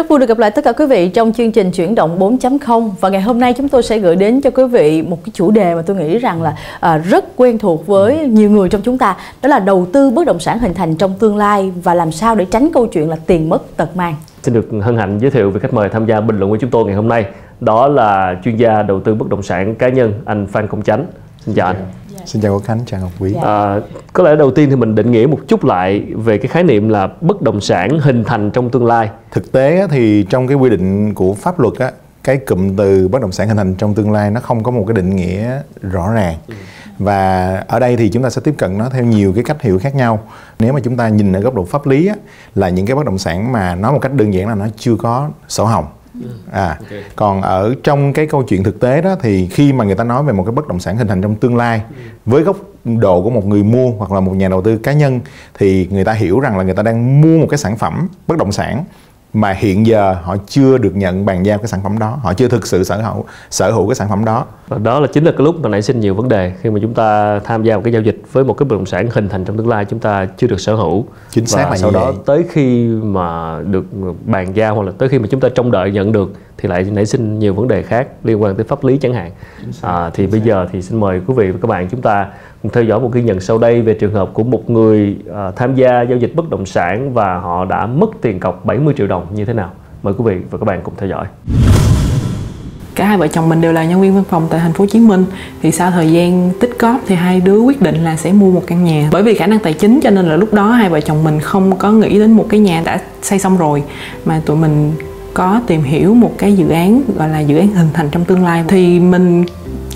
Rất vui được gặp lại tất cả quý vị trong chương trình chuyển động 4.0 và ngày hôm nay chúng tôi sẽ gửi đến cho quý vị một cái chủ đề mà tôi nghĩ rằng là à, rất quen thuộc với nhiều người trong chúng ta đó là đầu tư bất động sản hình thành trong tương lai và làm sao để tránh câu chuyện là tiền mất tật mang. Xin được hân hạnh giới thiệu với khách mời tham gia bình luận của chúng tôi ngày hôm nay đó là chuyên gia đầu tư bất động sản cá nhân anh Phan Công Chánh. Xin chào anh. Xin chào Quốc Khánh, chào Ngọc Quý. À, có lẽ đầu tiên thì mình định nghĩa một chút lại về cái khái niệm là bất động sản hình thành trong tương lai. Thực tế thì trong cái quy định của pháp luật á, cái cụm từ bất động sản hình thành trong tương lai nó không có một cái định nghĩa rõ ràng. Và ở đây thì chúng ta sẽ tiếp cận nó theo nhiều cái cách hiểu khác nhau. Nếu mà chúng ta nhìn ở góc độ pháp lý á, là những cái bất động sản mà nói một cách đơn giản là nó chưa có sổ hồng à okay. còn ở trong cái câu chuyện thực tế đó thì khi mà người ta nói về một cái bất động sản hình thành trong tương lai với góc độ của một người mua hoặc là một nhà đầu tư cá nhân thì người ta hiểu rằng là người ta đang mua một cái sản phẩm bất động sản mà hiện giờ họ chưa được nhận bàn giao cái sản phẩm đó. Họ chưa thực sự sở hữu sở hữu cái sản phẩm đó. Và đó là chính là cái lúc mà nảy sinh nhiều vấn đề khi mà chúng ta tham gia một cái giao dịch với một cái bất động sản hình thành trong tương lai chúng ta chưa được sở hữu. Chính xác và là sau đó vậy. tới khi mà được bàn giao hoặc là tới khi mà chúng ta trông đợi nhận được thì lại nảy sinh nhiều vấn đề khác liên quan tới pháp lý chẳng hạn. À, thì bây giờ thì xin mời quý vị và các bạn chúng ta theo dõi một ghi nhận sau đây về trường hợp của một người uh, tham gia giao dịch bất động sản và họ đã mất tiền cọc 70 triệu đồng như thế nào? Mời quý vị và các bạn cùng theo dõi. Cả hai vợ chồng mình đều là nhân viên văn phòng tại thành phố Hồ Chí Minh. Thì sau thời gian tích cóp thì hai đứa quyết định là sẽ mua một căn nhà. Bởi vì khả năng tài chính cho nên là lúc đó hai vợ chồng mình không có nghĩ đến một cái nhà đã xây xong rồi mà tụi mình có tìm hiểu một cái dự án gọi là dự án hình thành trong tương lai. Thì mình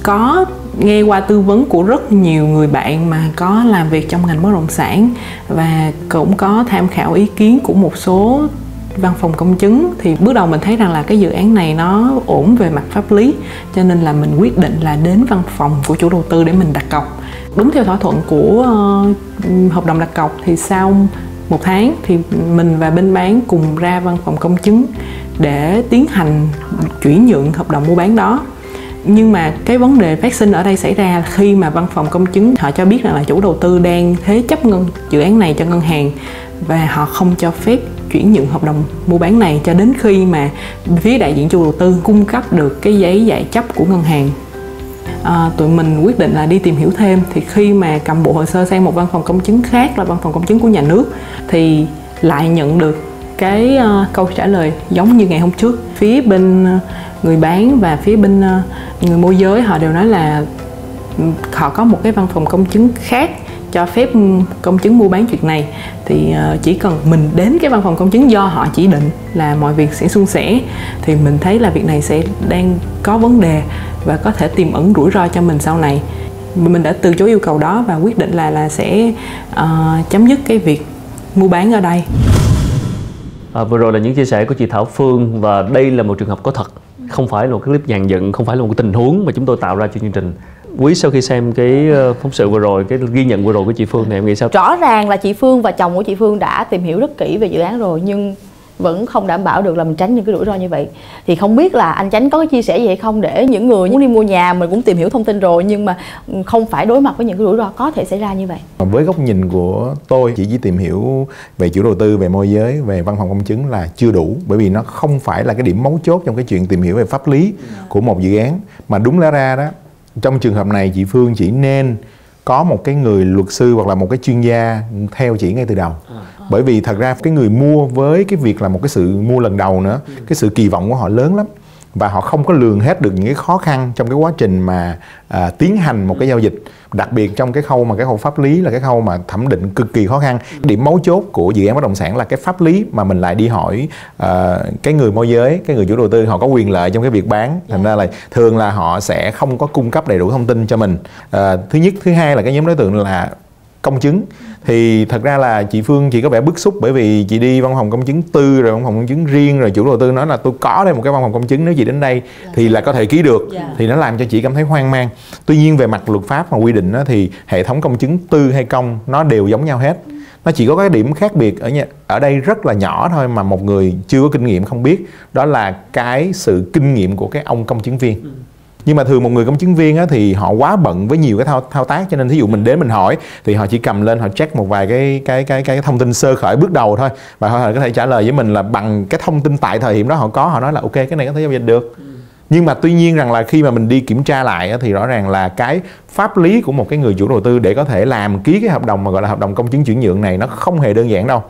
có nghe qua tư vấn của rất nhiều người bạn mà có làm việc trong ngành bất động sản và cũng có tham khảo ý kiến của một số văn phòng công chứng thì bước đầu mình thấy rằng là cái dự án này nó ổn về mặt pháp lý cho nên là mình quyết định là đến văn phòng của chủ đầu tư để mình đặt cọc. Đúng theo thỏa thuận của uh, hợp đồng đặt cọc thì sau một tháng thì mình và bên bán cùng ra văn phòng công chứng để tiến hành chuyển nhượng hợp đồng mua bán đó nhưng mà cái vấn đề phát sinh ở đây xảy ra khi mà văn phòng công chứng họ cho biết rằng là chủ đầu tư đang thế chấp ngân dự án này cho ngân hàng và họ không cho phép chuyển nhượng hợp đồng mua bán này cho đến khi mà phía đại diện chủ đầu tư cung cấp được cái giấy giải chấp của ngân hàng. À, tụi mình quyết định là đi tìm hiểu thêm. Thì khi mà cầm bộ hồ sơ sang một văn phòng công chứng khác là văn phòng công chứng của nhà nước thì lại nhận được cái uh, câu trả lời giống như ngày hôm trước. Phía bên uh, người bán và phía bên uh, người môi giới họ đều nói là ừ, họ có một cái văn phòng công chứng khác cho phép công chứng mua bán chuyện này. Thì chỉ cần mình đến cái văn phòng công chứng do họ chỉ định là mọi việc sẽ suôn sẻ thì mình thấy là việc này sẽ đang có vấn đề và có thể tiềm ẩn rủi ro cho mình sau này. Mình đã từ chối yêu cầu đó và quyết định là là sẽ uh, chấm dứt cái việc mua bán ở đây. À, vừa rồi là những chia sẻ của chị Thảo Phương và đây là một trường hợp có thật. Không phải là một cái clip dàn dựng không phải là một cái tình huống mà chúng tôi tạo ra cho chương trình. Quý sau khi xem cái ờ, phóng sự vừa rồi cái ghi nhận vừa rồi của chị Phương này em nghĩ sao? Rõ ràng là chị Phương và chồng của chị Phương đã tìm hiểu rất kỹ về dự án rồi nhưng vẫn không đảm bảo được là mình tránh những cái rủi ro như vậy. Thì không biết là anh tránh có cái chia sẻ gì hay không để những người muốn đi mua nhà mình cũng tìm hiểu thông tin rồi nhưng mà không phải đối mặt với những cái rủi ro có thể xảy ra như vậy. Với góc nhìn của tôi chỉ chỉ tìm hiểu về chủ đầu tư về môi giới về văn phòng công chứng là chưa đủ. Bởi vì nó không phải là cái điểm mấu chốt trong cái chuyện tìm hiểu về pháp lý của một dự án. Mà đúng lẽ ra đó trong trường hợp này chị Phương chỉ nên có một cái người luật sư hoặc là một cái chuyên gia theo chỉ ngay từ đầu bởi vì thật ra cái người mua với cái việc là một cái sự mua lần đầu nữa cái sự kỳ vọng của họ lớn lắm. Và họ không có lường hết được những cái khó khăn trong cái quá trình mà à, tiến hành một cái giao dịch. Đặc biệt trong cái khâu mà cái khâu pháp lý là cái khâu mà thẩm định cực kỳ khó khăn. Điểm mấu chốt của dự án bất động sản là cái pháp lý mà mình lại đi hỏi à, cái người môi giới cái người chủ đầu tư. Họ có quyền lợi trong cái việc bán. Thành ra là thường là họ sẽ không có cung cấp đầy đủ thông tin cho mình. À, thứ nhất thứ hai là cái nhóm đối tượng là công chứng thì thật ra là chị Phương chị có vẻ bức xúc bởi vì chị đi văn phòng công chứng tư rồi văn phòng công chứng riêng rồi chủ đầu tư nói là tôi có đây một cái văn phòng công chứng nếu chị đến đây thì là có thể ký được. Thì nó làm cho chị cảm thấy hoang mang. Tuy nhiên về mặt luật pháp mà quy định đó, thì hệ thống công chứng tư hay công nó đều giống nhau hết. Nó chỉ có cái điểm khác biệt ở nhà, ở đây rất là nhỏ thôi mà một người chưa có kinh nghiệm không biết đó là cái sự kinh nghiệm của cái ông công chứng viên nhưng mà thường một người công chứng viên á, thì họ quá bận với nhiều cái thao thao tác cho nên thí dụ mình đến mình hỏi thì họ chỉ cầm lên họ check một vài cái cái cái cái thông tin sơ khởi bước đầu thôi. Và họ có thể trả lời với mình là bằng cái thông tin tại thời điểm đó họ có họ nói là ok cái này có thể giao dịch được. Nhưng mà tuy nhiên rằng là khi mà mình đi kiểm tra lại á, thì rõ ràng là cái pháp lý của một cái người chủ đầu tư để có thể làm ký cái hợp đồng mà gọi là hợp đồng công chứng chuyển nhượng này nó không hề đơn giản đâu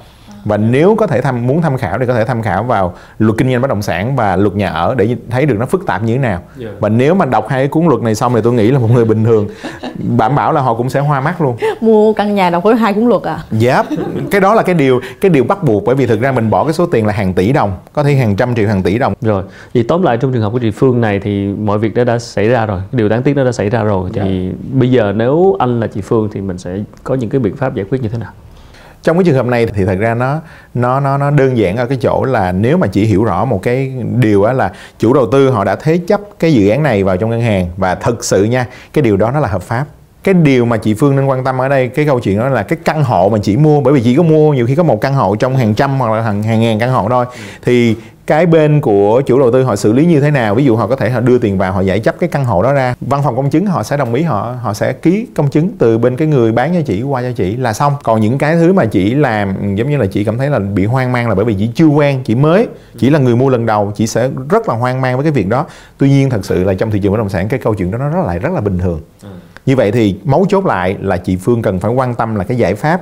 và nếu có thể tham muốn tham khảo thì có thể tham khảo vào luật kinh doanh bất động sản và luật nhà ở để thấy được nó phức tạp như thế nào Dạ. và nếu mà đọc hai cái cuốn luật này xong thì tôi nghĩ là một người bình thường đảm bảo là họ cũng sẽ hoa mắt luôn mua căn nhà đọc với hai cuốn luật à Yep, cái đó là cái điều cái điều bắt buộc bởi vì thực ra mình bỏ cái số tiền là hàng tỷ đồng, có thể hàng trăm triệu hàng tỷ đồng. Rồi, vậy tóm lại trong trường hợp của chị Phương này thì mọi việc đó đã xảy ra rồi, điều đáng tiếc nó đã xảy ra rồi thì bây giờ nếu anh là chị Phương thì mình sẽ có những cái biện pháp giải quyết như thế nào? Trong cái trường hợp này thì thật ra nó nó nó nó đơn giản ở cái chỗ là nếu mà chỉ hiểu rõ một cái điều á là chủ đầu tư họ đã thế chấp cái dự án này vào trong ngân hàng và thực sự nha, cái điều đó nó là hợp pháp. Cái điều mà chị Phương nên quan tâm ở đây cái câu chuyện đó là cái căn hộ mà chị mua bởi vì chị có mua nhiều khi có một căn hộ trong hàng trăm hoặc là hàng hàng ngàn căn hộ thôi thì cái bên của chủ đầu tư họ xử lý như thế nào? Ví dụ họ có thể họ đưa tiền vào họ giải chấp cái căn hộ đó ra. Văn phòng công chứng họ sẽ đồng ý họ họ sẽ ký công chứng từ bên cái người bán cho chị qua cho chị là xong. Còn những cái thứ mà chị làm ừ, giống như là chị cảm thấy là bị hoang mang là bởi vì chị chưa quen chị mới chỉ là người mua lần đầu chị sẽ rất là hoang mang với cái việc đó. Tuy nhiên thật sự là trong thị trường bất động sản cái câu chuyện đó nó rất lại rất là bình thường. Như vậy thì mấu chốt lại là chị Phương cần phải quan tâm là cái giải pháp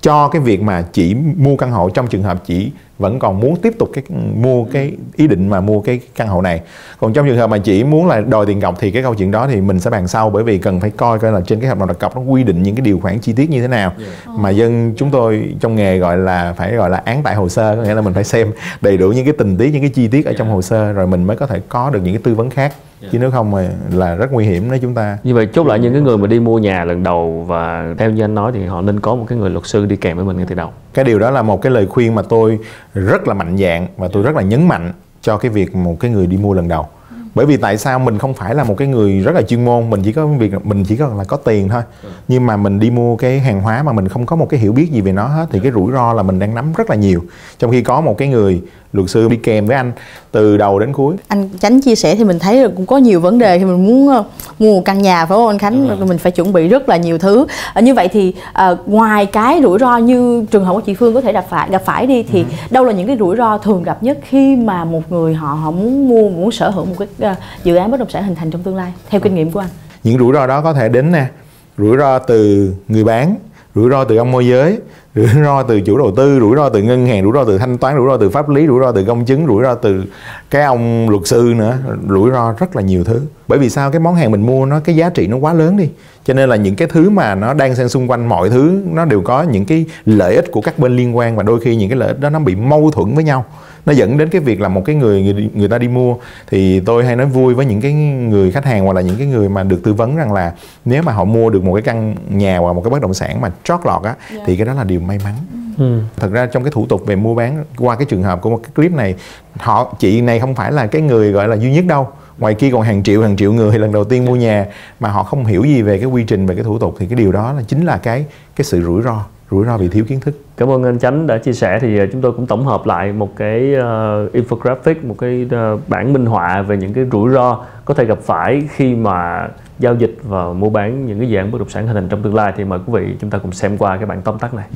cho cái việc mà chỉ mua căn hộ trong trường hợp chỉ vẫn còn muốn tiếp tục cái mua cái ý định mà mua cái căn hộ này. Còn trong trường hợp mà chỉ muốn là đòi tiền cọc thì cái câu chuyện đó thì mình sẽ bàn sau bởi vì cần phải coi coi là trên cái hợp đồng đặt cọc nó quy định những cái điều khoản chi tiết như thế nào. Mà dân chúng tôi trong nghề gọi là phải gọi là án tại hồ sơ có nghĩa là mình phải xem đầy đủ những cái tình tiết những cái chi tiết ở trong hồ sơ rồi mình mới có thể có được những cái tư vấn khác. Chứ nếu không mà là rất nguy hiểm nếu chúng ta. Như vậy chốt lại những cái người mà đi mua nhà lần đầu và theo như anh nói thì họ nên có một cái người luật sư đi kèm với mình ngay từ đầu. cái điều đó là một cái lời khuyên mà tôi rất là mạnh dạng và tôi rất là nhấn mạnh cho cái việc một cái người đi mua lần đầu bởi vì tại sao mình không phải là một cái người rất là chuyên môn mình chỉ có việc mình chỉ có là có tiền thôi. Nhưng mà mình đi mua cái hàng hóa mà mình không có một cái hiểu biết gì về nó hết thì cái rủi ro là mình đang nắm rất là nhiều. Trong khi có một cái người luật sư đi kèm với anh từ đầu đến cuối. Anh Chánh chia sẻ thì mình thấy là cũng có nhiều vấn đề khi mình muốn ờ, mua một căn nhà phải không anh Khánh? Mình phải chuẩn bị rất là nhiều thứ. Ờ, như vậy thì ờ, ngoài cái rủi ro như trường hợp của chị Phương có thể gặp phải gặp phải đi thì đâu là những cái rủi ro thường gặp nhất khi mà một người họ họ muốn mua muốn sở hữu một cái dự án bất động sản hình thành trong tương lai theo kinh nghiệm của anh. Những rủi ro đó có thể đến nè rủi ro từ người bán rủi ro từ ông môi giới rủi ro từ chủ đầu tư rủi ro từ ngân hàng rủi ro từ thanh toán rủi ro từ pháp lý rủi ro từ công chứng rủi ro từ cái ông luật sư nữa. Rủi ro rất là nhiều thứ. Bởi vì sao? Cái món hàng mình mua nó cái giá trị nó quá lớn đi. Cho nên là những cái thứ mà nó đang xen xung quanh mọi thứ nó đều có những cái lợi ích của các bên liên quan và đôi khi những cái lợi ích đó nó bị mâu thuẫn với nhau. Nó dẫn đến cái việc là một cái người người, người ta đi mua thì tôi hay nói vui với những cái người khách hàng hoặc là những cái người mà được tư vấn rằng là nếu mà họ mua được một cái căn nhà hoặc một cái bất động sản mà trót lọt á thì cái đó là điều may mắn. Ừ. thật ra trong cái thủ tục về mua bán qua cái trường hợp của một cái clip này họ chị này không phải là cái người gọi là duy nhất đâu. Ngoài kia còn hàng triệu hàng triệu người lần đầu tiên mua nhà mà họ không hiểu gì về cái quy trình về cái thủ tục thì cái điều đó là chính là cái cái sự rủi ro rủi ro vì thiếu kiến thức. Cảm ơn anh Chánh đã chia sẻ. Thì ờ, chúng tôi cũng tổng hợp lại một cái uh, infographic, một cái uh, bản minh họa về những cái rủi ro có thể gặp phải khi mà giao dịch và mua bán những cái dự án bất động sản hình thành trong tương lai. Thì mời quý vị chúng ta cùng xem qua cái bản tóm tắt này.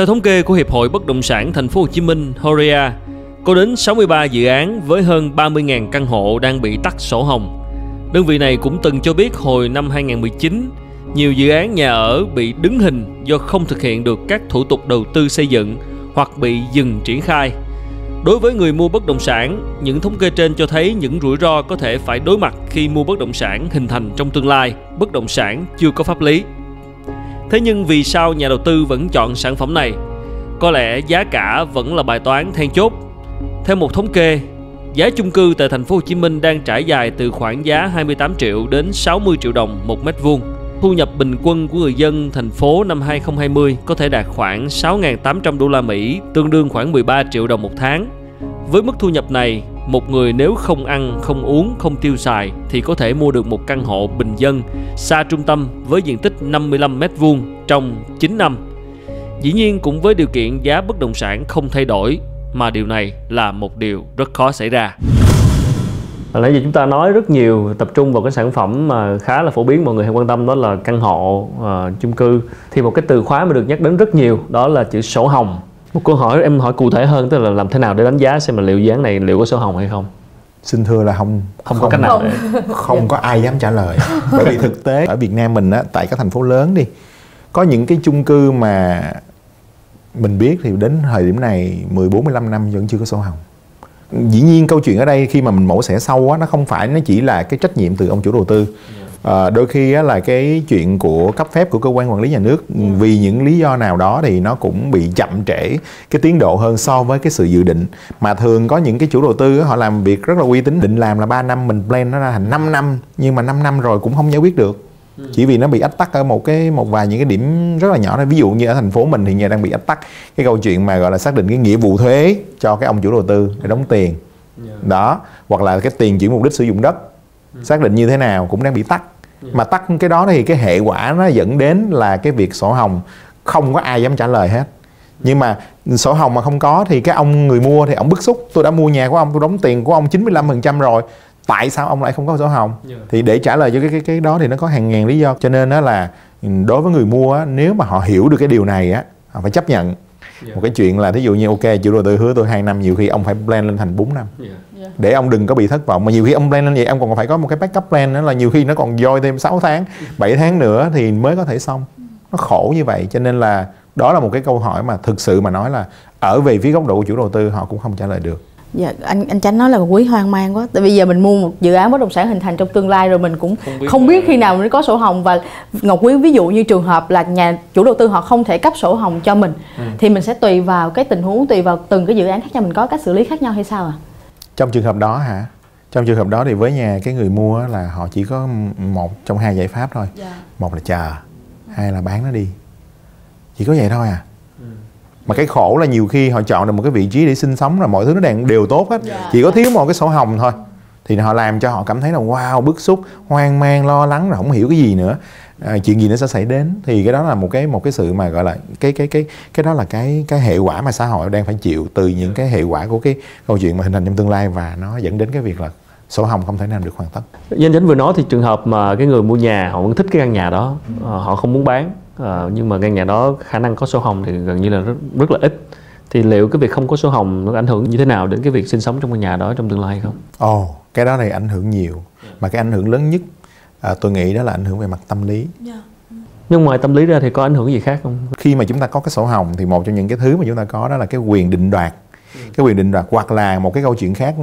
Theo thống kê của Hiệp hội Bất động sản Thành phố Hồ Chí Minh Horea, Có đến 63 dự án với hơn 30.000 căn hộ đang bị tắt sổ hồng. Đơn vị này cũng từng cho biết hồi năm 2019, nhiều dự án nhà ở bị đứng hình do không thực hiện được các thủ tục đầu tư xây dựng hoặc bị dừng triển khai. Đối với người mua bất động sản, những thống kê trên cho thấy những rủi ro có thể phải đối mặt khi mua bất động sản hình thành trong tương lai, bất động sản chưa có pháp lý. Thế nhưng vì sao nhà đầu tư vẫn chọn sản phẩm này? Có lẽ giá cả vẫn là bài toán then chốt. Theo một thống kê, giá chung cư tại thành phố Hồ Chí Minh đang trải dài từ khoảng giá 28 triệu đến 60 triệu đồng một mét vuông. Thu nhập bình quân của người dân thành phố năm 2020 có thể đạt khoảng 6.800 đô la Mỹ, tương đương khoảng 13 triệu đồng một tháng. Với mức thu nhập này, một người nếu không ăn, không uống, không tiêu xài thì có thể mua được một căn hộ bình dân xa trung tâm với diện tích 55 mét vuông trong 9 năm. Dĩ nhiên cũng với điều kiện giá bất động sản không thay đổi mà điều này là một điều rất khó xảy ra. Nãy giờ chúng ta nói rất nhiều tập trung vào cái sản phẩm mà khá là phổ biến mọi người hay quan tâm đó là căn hộ, uh, chung cư. Thì một cái từ khóa mà được nhắc đến rất nhiều đó là chữ sổ hồng. Một câu hỏi em hỏi cụ thể hơn tức là làm thế nào để đánh giá xem là liệu dự án này liệu có sổ hồng hay không? xin thưa là không Không, có cách nào Không. để không có ai dám trả lời bởi vì thực tế ở Việt Nam mình á tại các thành phố lớn đi có những cái chung cư mà mình biết thì đến thời điểm này 14 15 năm vẫn chưa có sổ hồng dĩ nhiên câu chuyện ở đây khi mà mình mổ xẻ sâu á nó không phải nó chỉ là cái trách nhiệm từ ông chủ đầu tư Ờ, đôi khi á, là cái chuyện của cấp phép của cơ quan quản lý nhà nước vì những lý do nào đó thì nó cũng bị chậm trễ cái tiến độ hơn so với cái sự dự định. Mà thường có những cái chủ đầu tư á, họ làm việc rất là uy tín định làm là 3 năm mình plan nó ra thành 5 năm nhưng mà 5 năm rồi cũng không giải quyết được. Chỉ vì nó bị ách tắc ở một cái một vài những cái điểm rất là nhỏ thôi. Ví dụ như ở thành phố mình thì giờ đang bị ách tắc. Cái câu chuyện mà gọi là xác định cái nghĩa vụ thuế cho cái ông chủ đầu tư để đóng tiền. Đó hoặc là cái tiền chuyển mục đích sử dụng đất xác định như thế nào cũng đang bị tắc mà tắc cái đó thì cái hệ quả nó dẫn đến là cái việc sổ hồng không có ai dám trả lời hết. Nhưng mà sổ hồng mà không có thì cái ông người mua thì ông bức xúc. Tôi đã mua nhà của ông tôi đóng tiền của ông 95% rồi. Tại sao ông lại không có sổ hồng? Thì để trả lời cho cái cái cái đó thì nó có hàng ngàn lý do. Cho nên đó là đối với người mua á, nếu mà họ hiểu được cái điều này á họ phải chấp nhận một cái chuyện là thí dụ như ok chủ đầu tư hứa tôi 2 năm nhiều khi ông phải plan lên thành 4 năm. Để ông đừng có bị thất vọng. Mà nhiều khi ông plan lên vậy ông còn phải có một cái backup plan nữa là nhiều khi nó còn dôi thêm 6 tháng 7 tháng nữa thì mới có thể xong. Nó khổ như vậy cho nên là đó là một cái câu hỏi mà thực sự mà nói là ở về phía góc độ của chủ đầu tư họ cũng không trả lời được Dạ, anh anh Chánh nói là quý hoang mang quá. Tại bây giờ mình mua một dự án bất động sản hình thành trong tương lai rồi mình cũng không biết, khi nào mới có sổ hồng. Và Ngọc Quý ví dụ như trường hợp là nhà chủ đầu tư họ không thể cấp sổ hồng cho mình thì mình sẽ tùy vào cái tình huống tùy vào từng cái dự án khác nhau. Mình có cách xử lý khác nhau hay sao ạ? trong trường hợp đó hả? Trong trường hợp đó thì với nhà cái người mua á, là họ chỉ có một trong hai giải pháp thôi. Một là chờ hai là bán nó đi. Chỉ có vậy thôi à mà cái khổ là nhiều khi họ chọn được một cái vị trí để sinh sống là mọi thứ nó đang đều tốt hết. Chỉ có thiếu một cái sổ hồng thôi. Thì họ làm cho họ cảm thấy là wow bức xúc hoang mang lo lắng rồi không hiểu cái gì nữa. À, chuyện gì nó sẽ xảy đến? Thì cái đó là một cái một cái sự mà gọi là cái cái cái cái đó là cái cái hệ quả mà xã hội đang phải chịu từ những cái hệ quả của cái câu chuyện mà hình thành trong tương lai và nó dẫn đến cái việc là sổ hồng không thể nào được hoàn tất. Như anh Chánh vừa nói thì trường hợp mà cái người mua nhà họ vẫn thích cái căn nhà đó ờ, họ không muốn bán ờ, nhưng mà căn nhà đó khả năng có sổ hồng thì gần như là rất, rất là ít. Thì liệu cái việc không có sổ hồng nó ảnh hưởng như thế nào đến cái việc sinh sống trong căn nhà đó trong tương lai hay không? ồ cái đó này ảnh hưởng nhiều. Mà cái ảnh hưởng lớn nhất à, tôi nghĩ đó là ảnh hưởng về mặt tâm lý. Nhưng ngoài tâm lý ra thì có ảnh hưởng gì khác không? khi mà chúng ta có cái sổ hồng thì một trong những cái thứ mà chúng ta có đó là cái quyền định đoạt. Cái quyền định đoạt hoặc là một cái câu chuyện khác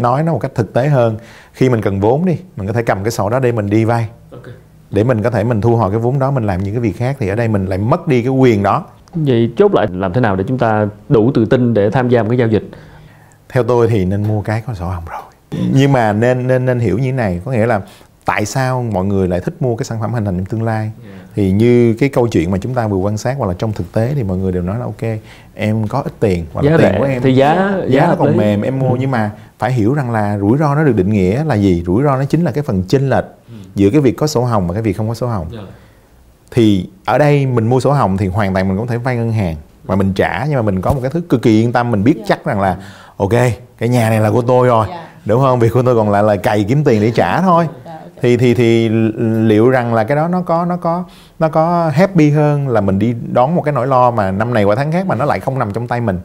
nói nó một cách thực tế hơn. Khi mình cần vốn đi mình có thể cầm cái sổ đó để mình đi vay để mình có thể mình thu hồi cái vốn đó mình làm những cái việc khác thì ở đây mình lại mất đi cái quyền đó. Vậy chốt lại làm thế nào để chúng ta đủ tự tin để tham gia một cái giao dịch? theo tôi thì nên mua cái có sổ hồng rồi. Nhưng mà nên nên nên hiểu như thế này có nghĩa là tại sao mọi người lại thích mua cái sản phẩm hình thành trong tương lai thì như cái câu chuyện mà chúng ta vừa quan sát hoặc là trong thực tế thì mọi người đều nói là ok em có ít tiền hoặc là Giá tiền rẻ của em thì giá giá nó hợp còn lý. mềm em mua. Nhưng mà phải hiểu rằng là rủi ro nó được định nghĩa là gì? Rủi ro nó chính là cái phần chênh lệch giữa cái việc có sổ hồng và cái việc không có sổ hồng. Thì ở đây mình mua sổ hồng thì hoàn toàn mình cũng thể vay ngân hàng mà mình trả nhưng mà mình có một cái thứ cực kỳ yên tâm. Mình biết chắc rằng là ok cái nhà này là của tôi rồi đúng không? Việc của tôi còn lại là cày kiếm tiền để trả thôi thì thì thì liệu rằng là cái đó nó có nó có nó có happy hơn là mình đi đón một cái nỗi lo mà năm này qua tháng khác mà nó lại không nằm trong tay mình?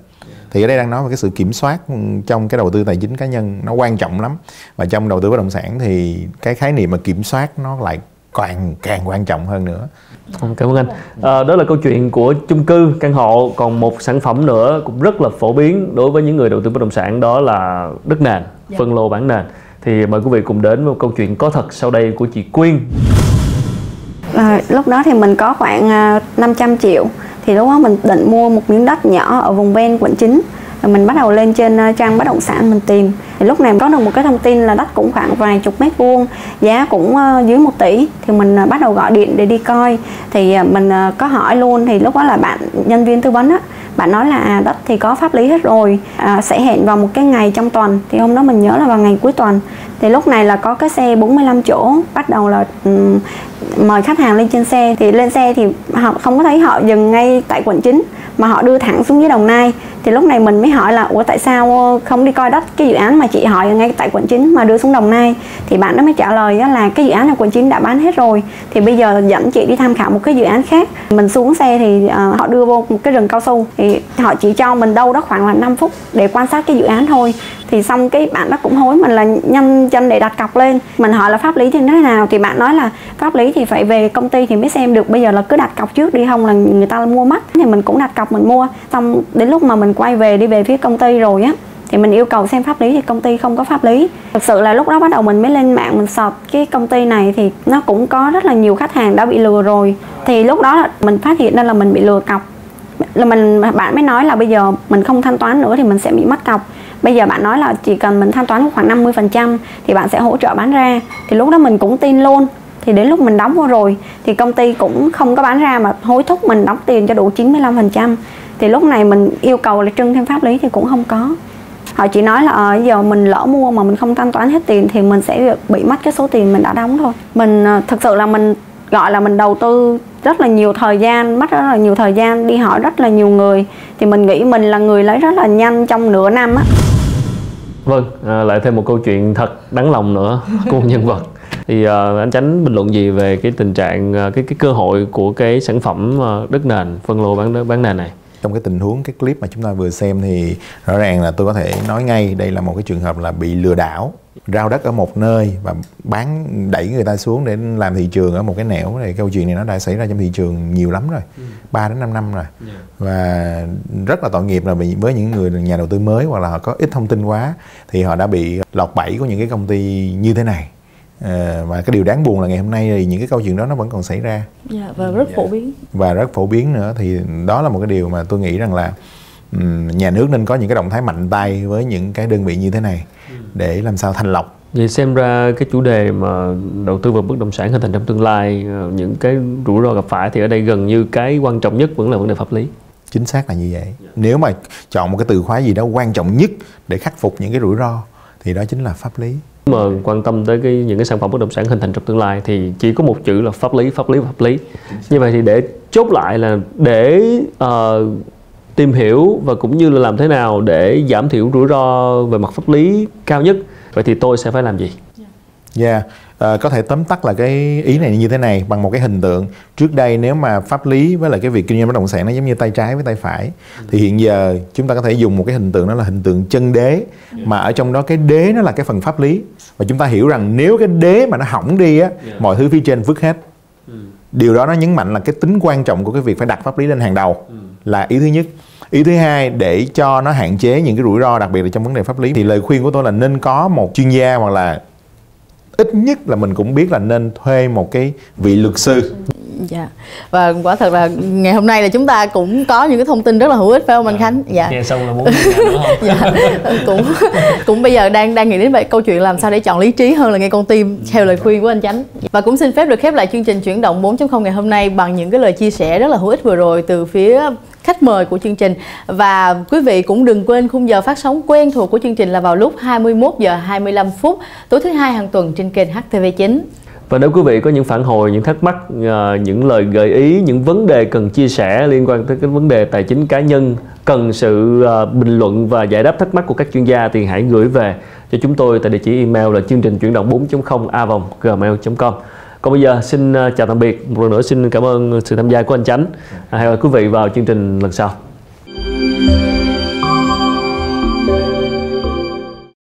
Thì ở đây đang nói về cái sự kiểm soát trong cái đầu tư tài chính cá nhân nó quan trọng lắm. Và trong đầu tư bất động sản thì cái khái niệm mà kiểm soát nó lại càng càng quan trọng hơn nữa. Cảm ơn anh. À, đó là câu chuyện của chung cư căn hộ. Còn một sản phẩm nữa cũng rất là phổ biến đối với những người đầu tư bất động sản đó là đất nền dạ. phân lô bán nền thì mời quý vị cùng đến với một câu chuyện có thật sau đây của chị Quyên. À, lúc đó thì mình có khoảng à, 500 triệu. Thì lúc đó mình định mua một miếng đất nhỏ ở vùng ven quận 9 rồi mình bắt đầu lên trên à, trang bất động sản mình tìm. Thì lúc này có được một cái thông tin là đất cũng khoảng vài chục mét vuông giá cũng à, dưới 1 tỷ. Thì mình bắt đầu gọi điện để đi coi. Thì mình có hỏi luôn. Thì lúc đó là bạn nhân viên tư vấn á bạn nói là à, đất thì có pháp lý hết rồi à, sẽ hẹn vào một cái ngày trong tuần. Thì hôm đó mình nhớ là vào ngày cuối tuần thì lúc này là có cái xe 45 chỗ bắt đầu là um, mời khách hàng lên trên xe. Thì lên xe thì họ không có thấy họ dừng ngay tại quận 9 mà họ đưa thẳng xuống dưới Đồng Nai. Thì lúc này mình mới hỏi là ủa tại sao không đi coi đất cái dự án mà chị hỏi ngay tại quận 9 mà đưa xuống Đồng Nai? Thì bạn đó mới trả lời là cái dự án ở quận 9 đã bán hết rồi thì bây giờ dẫn chị đi tham khảo một cái dự án khác. Mình xuống xe thì uh, họ đưa vô một cái rừng cao su. Thì họ chỉ cho mình đâu đó khoảng là 5 phút để quan sát cái dự án thôi. Thì xong cái bạn đó cũng hối mình là nhanh chân để đặt cọc lên. Mình hỏi là pháp lý thì thế nào? Thì bạn nói là pháp lý thì phải về công ty thì mới xem được. Bây giờ là cứ đặt cọc trước đi, không là người ta mua mất. Thì mình cũng đặt cọc, mình mua. Xong đến lúc mà mình quay về đi về phía công ty rồi á, thì mình yêu cầu xem pháp lý thì công ty không có pháp lý. Thực sự là lúc đó bắt đầu mình mới lên mạng, mình sọt cái công ty này thì nó cũng có rất là nhiều khách hàng đã bị lừa rồi. Thì lúc đó là mình phát hiện ra là mình bị lừa cọc. Là mình, bạn mới nói là bây giờ mình không thanh toán nữa thì mình sẽ bị mất cọc bây giờ bạn nói là chỉ cần mình thanh toán khoảng 50% thì bạn sẽ hỗ trợ bán ra. Thì lúc đó mình cũng tin luôn. Thì đến lúc mình đóng vô rồi thì công ty cũng không có bán ra mà hối thúc mình đóng tiền cho đủ 95% thì lúc này mình yêu cầu là trưng thêm pháp lý thì cũng không có. Họ chỉ nói là à, giờ mình lỡ mua mà mình không thanh toán hết tiền thì mình sẽ bị mất cái số tiền mình đã đóng thôi. Mình ờ, thực sự là mình gọi là mình đầu tư rất là nhiều thời gian mất rất là nhiều thời gian đi hỏi rất là nhiều người. Thì mình nghĩ mình là người lấy rất là nhanh trong nửa năm á vâng à, lại thêm một câu chuyện thật đáng lòng nữa của một nhân vật. Thì uh, anh tránh bình luận gì về cái tình trạng uh, cái cái cơ hội của cái sản phẩm uh, đất nền phân lô bán bán nền này? Trong cái tình huống cái clip mà chúng ta vừa xem thì rõ ràng là tôi có thể nói ngay đây là một cái trường hợp là bị lừa đảo rao đất ở một nơi và bán đẩy người ta xuống để làm thị trường ở một cái nẻo. Này câu chuyện này nó đã xảy ra trong thị trường nhiều lắm rồi ừ. 3 đến 5 năm rồi. Yeah. và rất là tội nghiệp là với những người nhà đầu tư mới hoặc là họ có ít thông tin quá thì họ đã bị lọt bẫy của những cái công ty như thế này. À, và cái điều đáng buồn là ngày hôm nay thì những cái câu chuyện đó nó vẫn còn xảy ra. Dạ, và rất phổ biến. Và rất phổ biến nữa. Thì đó là một cái điều mà tôi nghĩ rằng là nhà nước nên có những cái động thái mạnh tay với những cái đơn vị như thế này. Để làm sao thanh lọc? Vậy xem ra cái chủ đề mà đầu tư vào bất động sản hình thành trong tương lai ờ, những cái rủi ro gặp phải thì ở đây gần như cái quan trọng nhất vẫn là vấn đề pháp lý. Chính xác là như vậy. Nếu mà chọn một cái từ khóa gì đó quan trọng nhất để khắc phục những cái rủi ro thì đó chính là pháp lý. Mà quan tâm tới cái những cái sản phẩm bất động sản hình thành trong tương lai thì chỉ có một chữ là pháp lý pháp lý pháp lý. Như vậy thì để chốt lại là để uh, tìm hiểu và cũng như là làm thế nào để giảm thiểu rủi ro về mặt pháp lý cao nhất vậy thì tôi sẽ phải làm gì Dạ, yeah. à, có thể tóm tắt là cái ý này như thế này bằng một cái hình tượng. Trước đây nếu mà pháp lý với lại cái việc kinh doanh bất động sản nó giống như tay trái với tay phải, ừ. thì hiện giờ chúng ta có thể dùng một cái hình tượng đó là hình tượng chân đế, yeah. mà ở trong đó cái đế nó là cái phần pháp lý và chúng ta hiểu rằng nếu cái đế mà nó hỏng đi á, yeah. mọi thứ phía trên vứt hết. Ừ. Điều đó nó nhấn mạnh là cái tính quan trọng của cái việc phải đặt pháp lý lên hàng đầu ừ. Là ý thứ nhất. Ý thứ hai để cho nó hạn chế những cái rủi ro đặc biệt là trong vấn đề pháp lý thì lời khuyên của tôi là nên có một chuyên gia hoặc là ít nhất là mình cũng biết là nên thuê một cái vị luật sư. Dạ. Và quả thật là ngày hôm nay là chúng ta cũng có những cái thông tin rất là hữu ích phải không anh dạ. khánh? Dạ. Nghe xong là muốn dạ. Cũng cũng bây giờ đang đang nghĩ đến vậy câu chuyện làm sao để chọn lý trí hơn là nghe con tim theo lời khuyên của anh chánh. Và cũng xin phép được khép lại chương trình chuyển động 4.0 ngày hôm nay bằng những cái lời chia sẻ rất là hữu ích vừa rồi từ phía khách mời của chương trình và quý vị cũng đừng quên khung giờ phát sóng quen thuộc của chương trình là vào lúc 21 giờ 25 phút tối thứ hai hàng tuần trên kênh HTV9. Và nếu quý vị có những phản hồi, những thắc mắc, à, những lời gợi ý, những vấn đề cần chia sẻ liên quan tới cái vấn đề tài chính cá nhân, cần sự à, bình luận và giải đáp thắc mắc của các chuyên gia thì hãy gửi về cho chúng tôi tại địa chỉ email là chương trình chuyển động 4.0 a vòng gmail.com. Còn bây giờ xin ờ, chào tạm biệt. Một lần nữa xin cảm ơn sự tham gia của anh Chánh. À, hẹn gặp quý vị vào chương trình lần sau.